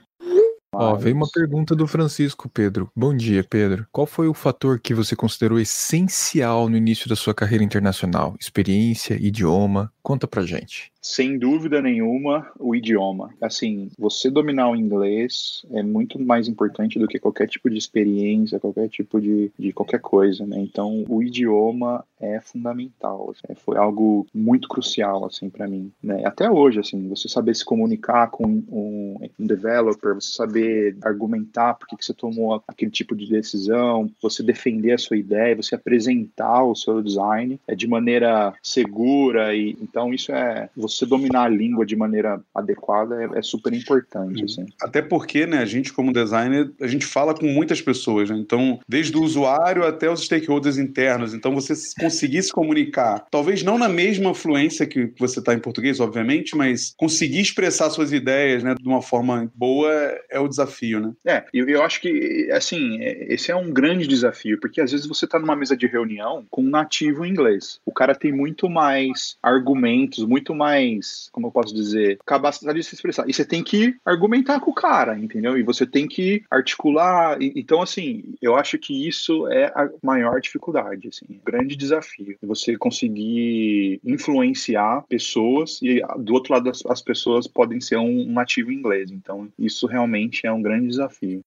Ó, veio uma pergunta do Francisco, Pedro. Bom dia, Pedro. Qual foi o fator que você considerou essencial no início da sua carreira internacional? Experiência, idioma? Conta pra gente. Sem dúvida nenhuma, o idioma. Assim, você dominar o inglês é muito mais importante do que qualquer tipo de experiência, qualquer tipo de, de qualquer coisa, né? Então, o idioma é fundamental. Assim, foi algo muito crucial, assim, para mim. Né? Até hoje, assim, você saber se comunicar com um, um developer, você saber argumentar por que você tomou aquele tipo de decisão, você defender a sua ideia, você apresentar o seu design é, de maneira segura e então isso é você dominar a língua de maneira adequada é, é super importante. Uhum. Assim. Até porque, né, a gente como designer a gente fala com muitas pessoas, né? então desde o usuário até os stakeholders internos, então você conseguir se comunicar, talvez não na mesma fluência que você está em português, obviamente, mas conseguir expressar suas ideias, né, de uma forma boa é o desafio, né? É, eu, eu acho que assim esse é um grande desafio porque às vezes você está numa mesa de reunião com um nativo inglês, o cara tem muito mais argumentos, muito mais, como eu posso dizer, capacidade de se expressar. E você tem que argumentar com o cara, entendeu? E você tem que articular. Então, assim, eu acho que isso é a maior dificuldade, assim, grande desafio. Você conseguir influenciar pessoas e do outro lado as pessoas podem ser um nativo inglês. Então, isso realmente é um grande desafio.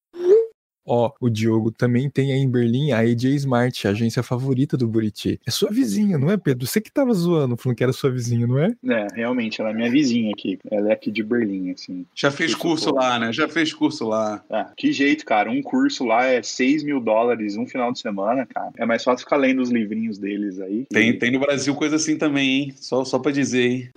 Ó, o Diogo também tem aí em Berlim a AJ Smart, a agência favorita do Buriti. É sua vizinha, não é, Pedro? Você que tava zoando, falando que era sua vizinha, não é? É, realmente, ela é minha vizinha aqui. Ela é aqui de Berlim, assim. Já fez curso lá, né? Já fez curso lá. Ah, que jeito, cara. Um curso lá é 6 mil dólares um final de semana, cara. É mais fácil ficar lendo os livrinhos deles aí. Tem, tem no Brasil coisa assim também, hein? Só, só pra dizer, hein?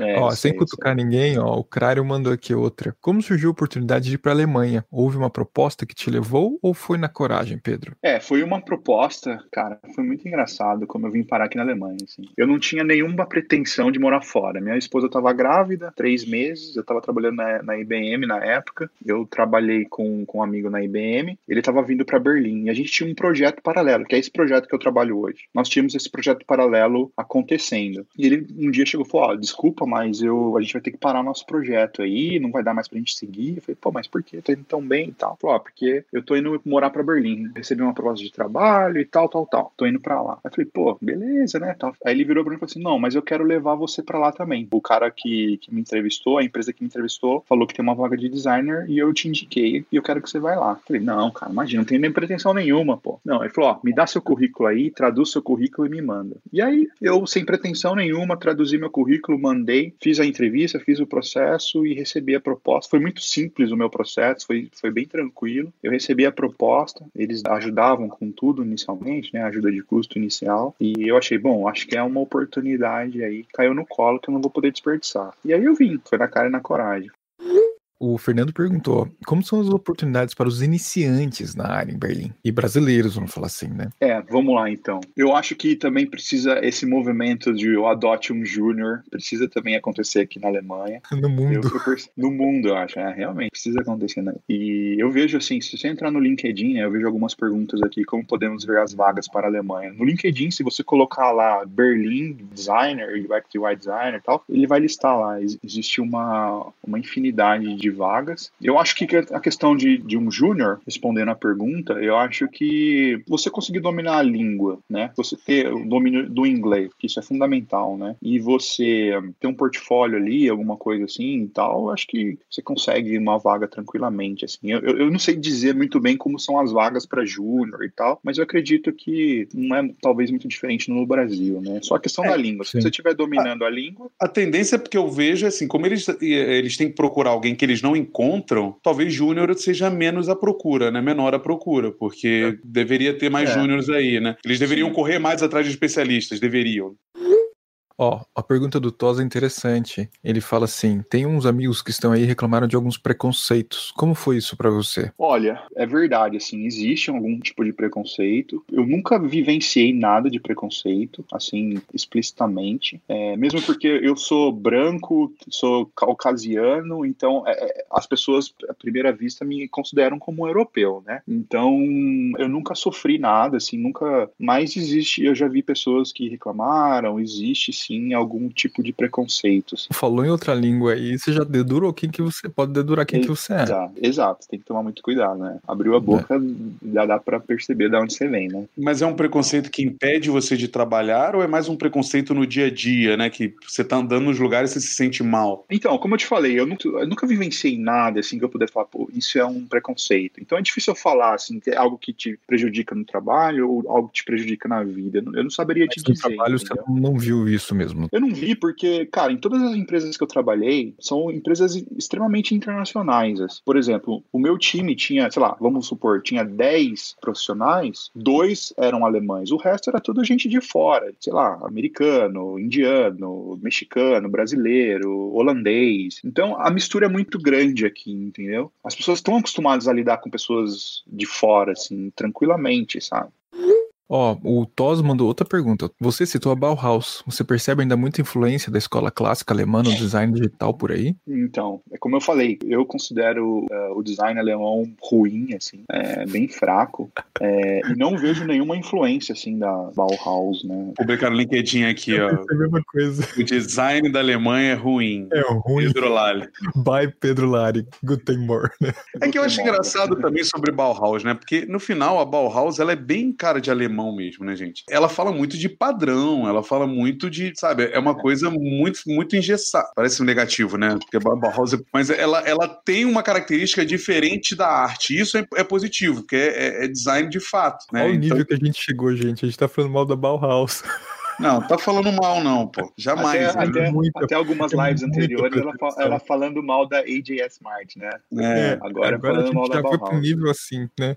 É, ó, sem cutucar ninguém, ó, o Crário mandou aqui outra. Como surgiu a oportunidade de ir para a Alemanha? Houve uma proposta que te levou ou foi na coragem, Pedro? É, foi uma proposta, cara. Foi muito engraçado como eu vim parar aqui na Alemanha. Assim. Eu não tinha nenhuma pretensão de morar fora. Minha esposa estava grávida, três meses. Eu estava trabalhando na, na, IBM na época. Eu trabalhei com, com um amigo na IBM. Ele estava vindo para Berlim e a gente tinha um projeto paralelo, que é esse projeto que eu trabalho hoje. Nós tínhamos esse projeto paralelo acontecendo. E ele um dia chegou e falou: oh, desculpa mas eu, a gente vai ter que parar nosso projeto aí, não vai dar mais pra gente seguir. Eu falei, pô, mas por quê? Tô indo tão bem e tal. Falei, ó, porque eu tô indo morar pra Berlim, recebi uma proposta de trabalho e tal, tal, tal. Tô indo pra lá. Aí eu falei, pô, beleza, né? Tal. Aí ele virou pra mim e falou assim: não, mas eu quero levar você pra lá também. O cara que, que me entrevistou, a empresa que me entrevistou, falou que tem uma vaga de designer e eu te indiquei e eu quero que você vai lá. Eu falei, não, cara, imagina, não tem nem pretensão nenhuma, pô. Não, ele falou, ó, me dá seu currículo aí, traduz seu currículo e me manda. E aí, eu, sem pretensão nenhuma, traduzi meu currículo, mandei fiz a entrevista, fiz o processo e recebi a proposta. Foi muito simples o meu processo, foi, foi bem tranquilo. Eu recebi a proposta, eles ajudavam com tudo inicialmente, né, ajuda de custo inicial, e eu achei, bom, acho que é uma oportunidade aí, caiu no colo que eu não vou poder desperdiçar. E aí eu vim, foi na cara e na coragem. O Fernando perguntou como são as oportunidades para os iniciantes na área em Berlim e brasileiros, vamos falar assim, né? É, vamos lá então. Eu acho que também precisa esse movimento de eu adote um júnior, precisa também acontecer aqui na Alemanha. No mundo. no mundo, eu acho, é, realmente precisa acontecer. Né? E eu vejo assim, se você entrar no LinkedIn, né, eu vejo algumas perguntas aqui, como podemos ver as vagas para a Alemanha. No LinkedIn, se você colocar lá Berlim designer, UX UI designer e tal, ele vai listar lá. Existe uma, uma infinidade de de vagas. Eu acho que a questão de, de um júnior, respondendo a pergunta, eu acho que você conseguir dominar a língua, né? Você ter o domínio do inglês, que isso é fundamental, né? E você ter um portfólio ali, alguma coisa assim e tal, acho que você consegue uma vaga tranquilamente, assim. Eu, eu não sei dizer muito bem como são as vagas para júnior e tal, mas eu acredito que não é talvez muito diferente no Brasil, né? Só a questão é, da língua. Sim. Se você estiver dominando a, a, língua. A tendência é porque eu vejo, assim, como eles, eles têm que procurar alguém que eles eles não encontram, talvez júnior seja menos a procura, né? Menor a procura, porque é. deveria ter mais é. júniores aí, né? Eles deveriam Sim. correr mais atrás de especialistas, deveriam. Ó, a pergunta do Tosa é interessante. Ele fala assim: tem uns amigos que estão aí reclamaram de alguns preconceitos. Como foi isso para você? Olha, é verdade, assim, existe algum tipo de preconceito. Eu nunca vivenciei nada de preconceito, assim, explicitamente. É, mesmo porque eu sou branco, sou caucasiano, então é, é as pessoas, à primeira vista, me consideram como um europeu, né? Então, eu nunca sofri nada, assim, nunca. Mas existe, eu já vi pessoas que reclamaram, existe sim algum tipo de preconceitos. Falou em outra língua aí, você já dedurou quem que você pode dedurar quem que você é. Exato, exato, tem que tomar muito cuidado, né? Abriu a boca, já dá pra perceber de onde você vem, né? Mas é um preconceito que impede você de trabalhar ou é mais um preconceito no dia a dia, né? Que você tá andando nos lugares e você se sente mal? Então, como eu te falei, eu nunca, eu nunca vivenciei nada assim que eu pudesse falar, pô, isso é um preconceito. Então é difícil eu falar assim, que é algo que te prejudica no trabalho ou algo que te prejudica na vida. Eu não saberia te Mas no dizer. trabalho você entendeu? não viu isso mesmo. Eu não vi porque, cara, em todas as empresas que eu trabalhei, são empresas extremamente internacionais. assim. Por exemplo, o meu time tinha, sei lá, vamos supor, tinha 10 profissionais, dois eram alemães, o resto era tudo gente de fora, sei lá, americano, indiano, mexicano, brasileiro, holandês. Então a mistura é muito grande aqui, entendeu? As pessoas estão acostumadas a lidar com pessoas de fora, assim, tranquilamente, sabe? Ó, o Tos mandou outra pergunta. Você citou a Bauhaus. Você percebe ainda muita influência da escola clássica alemã no design digital por aí? Então, é como eu falei, eu considero eh, o design alemão ruim, assim, é, bem fraco, é, e não vejo nenhuma influência, assim, da Bauhaus, né? Publicar no LinkedIn aqui, ó. É a mesma coisa. O design da Alemanha é ruim. É ruim. Pedro Lali. By Pedro Lari. Guten Morgen. É que eu acho engraçado também sobre Bauhaus, né? Porque no final a Bauhaus ela é bem cara de alemão mesmo, né, gente? Ela fala muito de padrão, ela fala muito de, sabe, é uma coisa muito muito engessada. Parece um negativo, né? Porque a Bauhaus, é- mas ela, ela tem uma característica diferente da arte. Isso é, é positivo, porque é, é design de fato, né? Olha o nível Então- que a gente chegou, gente. A gente tá falando mal da Bauhaus. não, tá falando mal não, pô. Jamais. Até, né? até, muito- até algumas é lives anteriores ela, ela falando mal da AJ Smart, né? É. Agora, Agora a falando mal gente da já foi pro nível assim, né?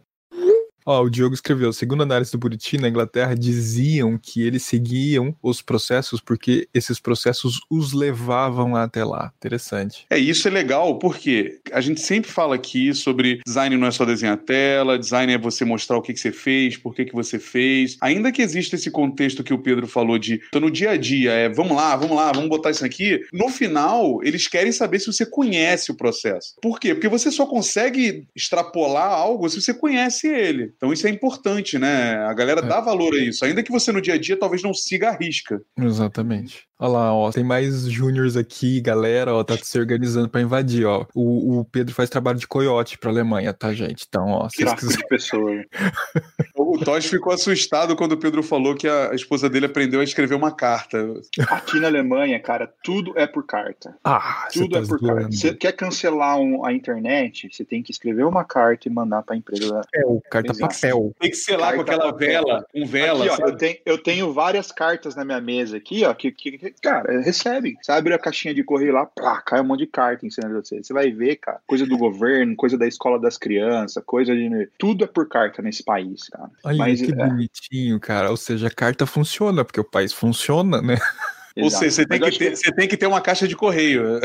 Ó, o Diogo escreveu, segundo a análise do Buriti, na Inglaterra, diziam que eles seguiam os processos porque esses processos os levavam até lá. Interessante. É, isso é legal porque a gente sempre fala aqui sobre design não é só desenhar tela, design é você mostrar o que, que você fez, por que, que você fez. Ainda que exista esse contexto que o Pedro falou de tô no dia a dia, é vamos lá, vamos lá, vamos botar isso aqui. No final, eles querem saber se você conhece o processo. Por quê? Porque você só consegue extrapolar algo se você conhece ele. Então isso é importante, né? A galera É. dá valor a isso. Ainda que você no dia a dia talvez não siga a risca. Exatamente. Olha lá, ó, tem mais júniors aqui, galera, ó, tá se organizando pra invadir, ó. O, o Pedro faz trabalho de coiote pra Alemanha, tá, gente? Então, ó, se quiserem... de pessoas. O Todd ficou assustado quando o Pedro falou que a esposa dele aprendeu a escrever uma carta. Aqui na Alemanha, cara, tudo é por carta. Ah, Tudo tá é por zoando. carta. Você quer cancelar um- a internet, você tem que escrever uma carta e mandar pra empresa. É, o carta Exato. papel. Tem que lá com aquela papel. vela, com vela. Aqui, ó, sabe? eu, tenho, eu tenho várias cartas na minha mesa aqui, ó, que, que- que, cara, recebe. Você abre a caixinha de correio lá, plá, cai um monte de carta em cima de você. Você vai ver, cara, coisa do governo, coisa da escola das crianças, coisa de. Tudo é por carta nesse país, cara. Olha Mas, que é, bonitinho, cara. Ou seja, a carta funciona, porque o país funciona, né? Ou seja, você tem, que ter, você tem que ter uma caixa de correio.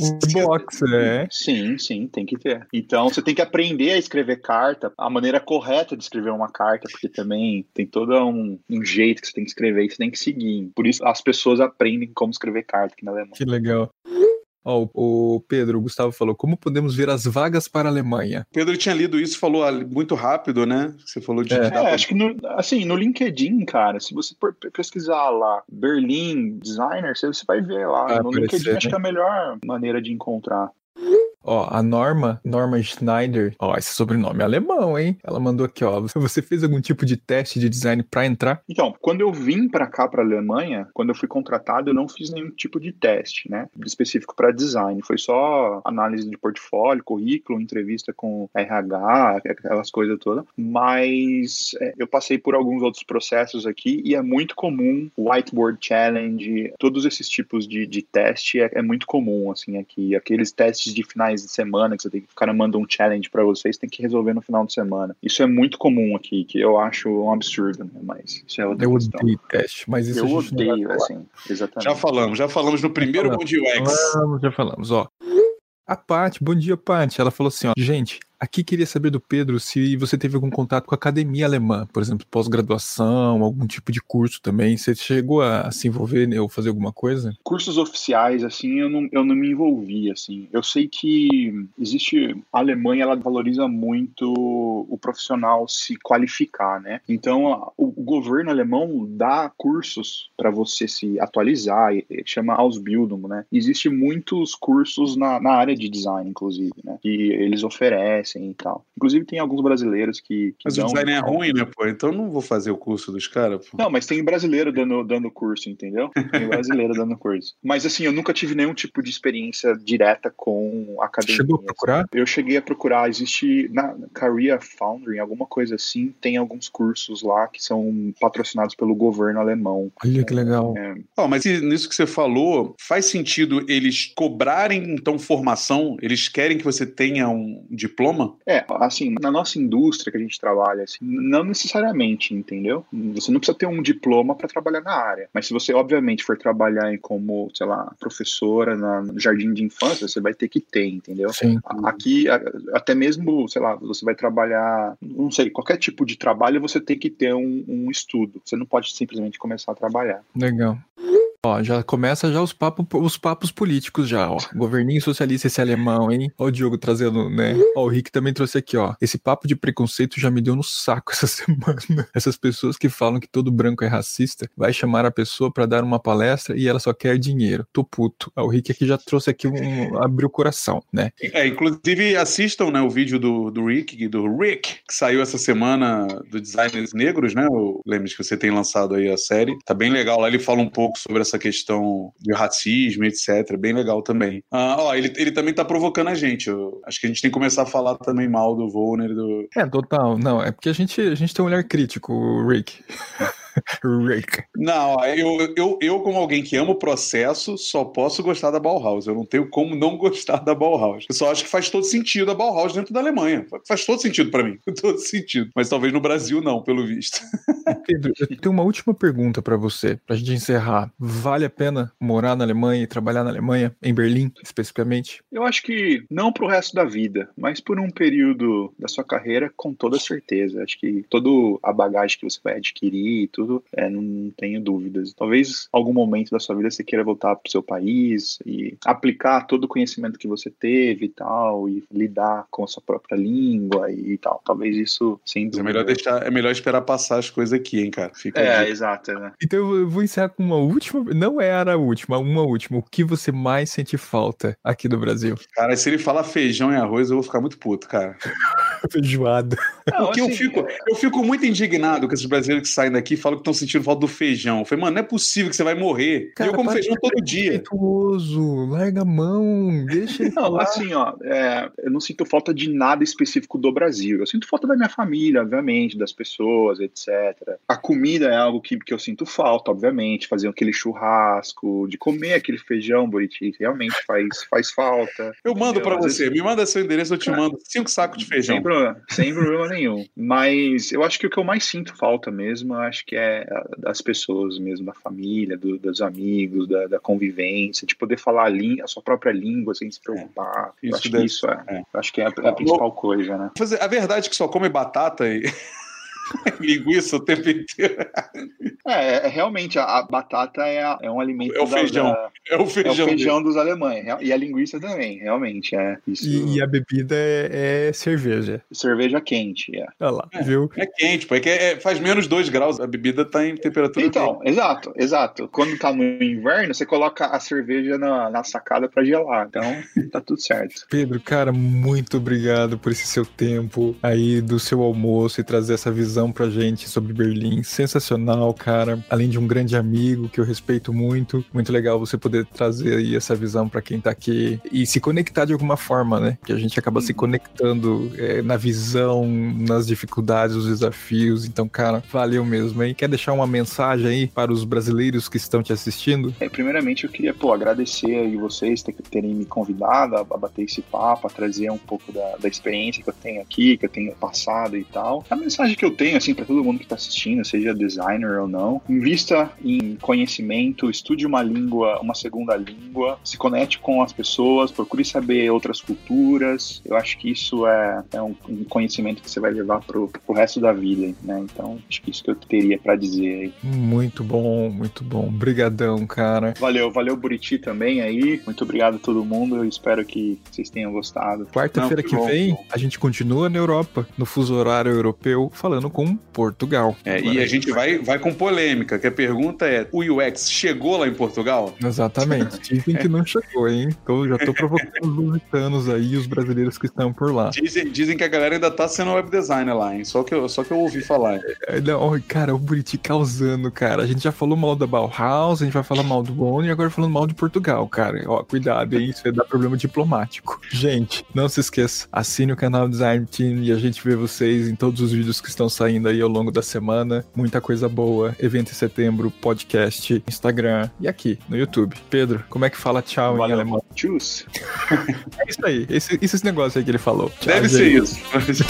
Um box, é. Sim, sim, tem que ter. Então você tem que aprender a escrever carta, a maneira correta de escrever uma carta, porque também tem todo um, um jeito que você tem que escrever e você tem que seguir. Por isso as pessoas aprendem como escrever carta aqui na Alemanha. Que legal. Ó, o o Pedro, o Gustavo falou, como podemos ver as vagas para a Alemanha? Pedro tinha lido isso, falou ali muito rápido, né? Você falou de. É. É, acho que no, assim, no LinkedIn, cara, se você por- pesquisar lá Berlim Designer, você, você vai ver lá. Vai no LinkedIn acho né? que é a melhor maneira de encontrar. Ó, a Norma, Norma Schneider, ó, esse sobrenome é alemão, hein? Ela mandou aqui, ó, você fez algum tipo de teste de design para entrar? Então, quando eu vim para cá, para Alemanha, quando eu fui contratado, eu não fiz nenhum tipo de teste, né, específico para design. Foi só análise de portfólio, currículo, entrevista com RH, aquelas coisas todas. Mas é, eu passei por alguns outros processos aqui e é muito comum whiteboard challenge, todos esses tipos de, de teste é, é muito comum assim aqui. Aqueles testes de finais de semana que você tem que o cara manda um challenge para vocês, tem que resolver no final de semana. Isso é muito comum aqui, que eu acho um absurdo, né? Mas isso é outra Eu questão. odeio teste, mas isso Eu odeio, assim, exatamente. Já falamos, já falamos no primeiro Falamos. Bom Dia UX. Falamos, já falamos, ó. A Paty, bom dia, Paty. Ela falou assim, ó, gente, Aqui queria saber do Pedro se você teve algum contato com a academia alemã, por exemplo, pós-graduação, algum tipo de curso também. Você chegou a, se envolver né, ou fazer alguma coisa? Cursos oficiais, assim, eu não, eu não me envolvi, assim. Eu sei que existe... A Alemanha, ela valoriza muito o profissional se qualificar, né? Então, o, o governo alemão dá cursos para você se atualizar, chama Ausbildung, né? Existe muitos cursos na, na área de design, inclusive, né? Que eles oferecem e tal. Inclusive, tem alguns brasileiros que. que mas dão, o design é ruim, né, pô? Então não vou fazer o curso dos caras, pô. Não, mas tem brasileiro dando, dando curso, entendeu? Tem brasileiro dando curso. Mas assim, eu nunca tive nenhum tipo de experiência direta com academia. Chegou a procurar? Eu cheguei a procurar. Existe na Career Foundry, alguma coisa assim, tem alguns cursos lá que são patrocinados pelo governo alemão. Olha que legal. É, Oh, mas nisso que você falou, faz sentido eles cobrarem então formação? Eles querem que você tenha um diploma? É, assim, na nossa indústria que a gente trabalha, assim, não necessariamente, entendeu? Você não precisa ter um diploma para trabalhar na área. Mas se você, obviamente, for trabalhar como, sei lá, professora na, no jardim de infância, você vai ter que ter, entendeu? Sim. Aqui, até mesmo, sei lá, você vai trabalhar, não sei, qualquer tipo de trabalho, você tem que ter um, um estudo. Você não pode simplesmente começar a trabalhar. Legal. Ó, já começa já os, papo, os papos políticos já, ó. Governinho socialista esse alemão, hein? Ó o Diogo trazendo, né? Ó, o Rick também trouxe aqui, ó. Esse papo de preconceito já me deu no saco essa semana. Essas pessoas que falam que todo branco é racista, vai chamar a pessoa pra dar uma palestra e ela só quer dinheiro. Tô puto. Ó, o Rick aqui já trouxe aqui um... abriu o coração, né? É, inclusive assistam né, o vídeo do, do Rick, do Rick, que saiu essa semana do Designers Negros, né? O Lemes, que você tem lançado aí a série. Tá bem legal. Lá ele fala um pouco sobre essa questão de racismo, etc. Bem legal também. Ah, ó, ele, ele também tá provocando a gente. Eu acho que a gente tem que começar a falar também mal do Volner do. É, total. Não, é porque a gente, a gente tem um olhar crítico, Rick. Rick. Não, eu, eu, eu, como alguém que ama o processo, só posso gostar da Bauhaus. Eu não tenho como não gostar da Bauhaus. Eu só acho que faz todo sentido a Bauhaus dentro da Alemanha. Faz todo sentido pra mim. Todo sentido. Mas talvez no Brasil não, pelo visto. Pedro, eu tenho uma última pergunta pra você, pra gente encerrar. Vale a pena morar na Alemanha e trabalhar na Alemanha, em Berlim, especificamente? Eu acho que não pro resto da vida, mas por um período da sua carreira, com toda certeza. Acho que toda a bagagem que você vai adquirir e tudo, é, não tenho dúvidas. Talvez algum momento da sua vida você queira voltar pro seu país e aplicar todo o conhecimento que você teve e tal, e lidar com a sua própria língua e tal. Talvez isso, sem É dúvida. melhor deixar, é melhor esperar passar as coisas aqui, hein, cara. Fica É, exato, né? Então eu vou encerrar com uma última, não era a última, uma última. O que você mais sente falta aqui do Brasil? Cara, se ele falar feijão e arroz, eu vou ficar muito puto, cara. Feijoada. Não, Porque eu, assim, fico, eu fico muito indignado com esses brasileiros que saem daqui e falam que estão sentindo falta do feijão. Eu falei, mano, não é possível que você vai morrer. Cara, e eu como para feijão todo dia. Respeituoso, larga a mão, deixa ele Não, falar. assim, ó, é, eu não sinto falta de nada específico do Brasil. Eu sinto falta da minha família, obviamente, das pessoas, etc. A comida é algo que, que eu sinto falta, obviamente. Fazer aquele churrasco, de comer aquele feijão, Buriti, realmente faz, faz falta. Eu mando? Às você. Me manda seu endereço, eu te mando cinco sacos de feijão. Sem problema, sem problema nenhum. Mas eu acho que o que eu mais sinto falta mesmo, eu acho que é das pessoas mesmo, da família, do- dos amigos, da, da convivência, de poder falar a, a sua própria língua sem se preocupar. eu isso acho deve- que isso é, é. eu acho que é a, é a principal coisa, né? A verdade é que só come batata e linguiça o tempo inteiro. É, é, realmente, a, a batata é, a- é um alimento É o da- feijão. da- É o é o feijão. feijão dos alemães. E a linguiça também, realmente. É isso. E, e a bebida é, é cerveja. Cerveja quente. É. Olha lá, É. viu? É quente, pô. É é- faz menos 2 graus. A bebida tá em temperatura Então, exato, exato. Quando tá no inverno, você coloca a cerveja na, na sacada pra gelar. Então, tá tudo certo. Pedro, cara, muito obrigado por esse seu tempo aí do seu almoço e trazer essa visão pra gente sobre Berlim. Sensacional, cara. Além de um grande amigo que eu respeito muito. Muito legal você poder trazer aí essa visão pra quem tá aqui e se conectar de alguma forma, né? Que a gente acaba se conectando é, na visão, nas dificuldades, os desafios. Então, cara, valeu mesmo, hein? Quer deixar uma mensagem aí para os brasileiros que estão te assistindo? É, primeiramente, eu queria pô, agradecer aí vocês ter- terem me convidado a, a bater esse papo, a trazer um pouco da, da experiência que eu tenho aqui, que eu tenho passado e tal. A mensagem que eu tenho tenho, assim, para todo mundo que está assistindo, seja designer ou não, invista em conhecimento, estude uma língua, uma segunda língua, se conecte com as pessoas, procure saber outras culturas. Eu acho que isso é, é um, um, conhecimento que você vai levar pro, pro resto da vida, né? Então, acho que isso que eu teria para dizer aí. Muito bom, muito bom. Obrigadão, cara. Valeu, valeu Buriti também aí. Muito obrigado a todo mundo. Eu espero que vocês tenham gostado. Quarta-feira que bom, vem, bom. a gente continua na Europa, no fuso horário europeu, falando com Portugal. É, e a gente vai, vai com polêmica, que a pergunta é: o UX chegou lá em Portugal? Exatamente. Dizem que não chegou, hein? Então já tô provocando os lusitanos aí, os brasileiros que estão por lá. Dizem, dizem que a galera ainda tá sendo web designer lá, hein? Só que eu, só que eu ouvi falar. É, não, cara, o Buriti causando, cara. A gente já falou mal da Bauhaus, a gente vai falar mal do Bono e agora falando mal de Portugal, cara. Ó, cuidado, hein? Isso vai dar problema diplomático. Gente, não se esqueça, assine o canal Design Team e a gente vê vocês em todos os vídeos que estão saindo aí ao longo da semana. Muita coisa boa. Evento em setembro, podcast, Instagram e aqui no YouTube. Pedro, como é que fala tchau Valeu. em alemão? Tschüss. é isso aí, esse, esse negócio aí que ele falou. Tchau, Deve gente. ser isso.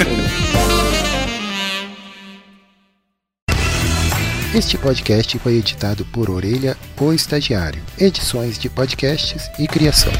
Este podcast foi editado por Orelha, o Estagiário. Edições de podcasts e criação.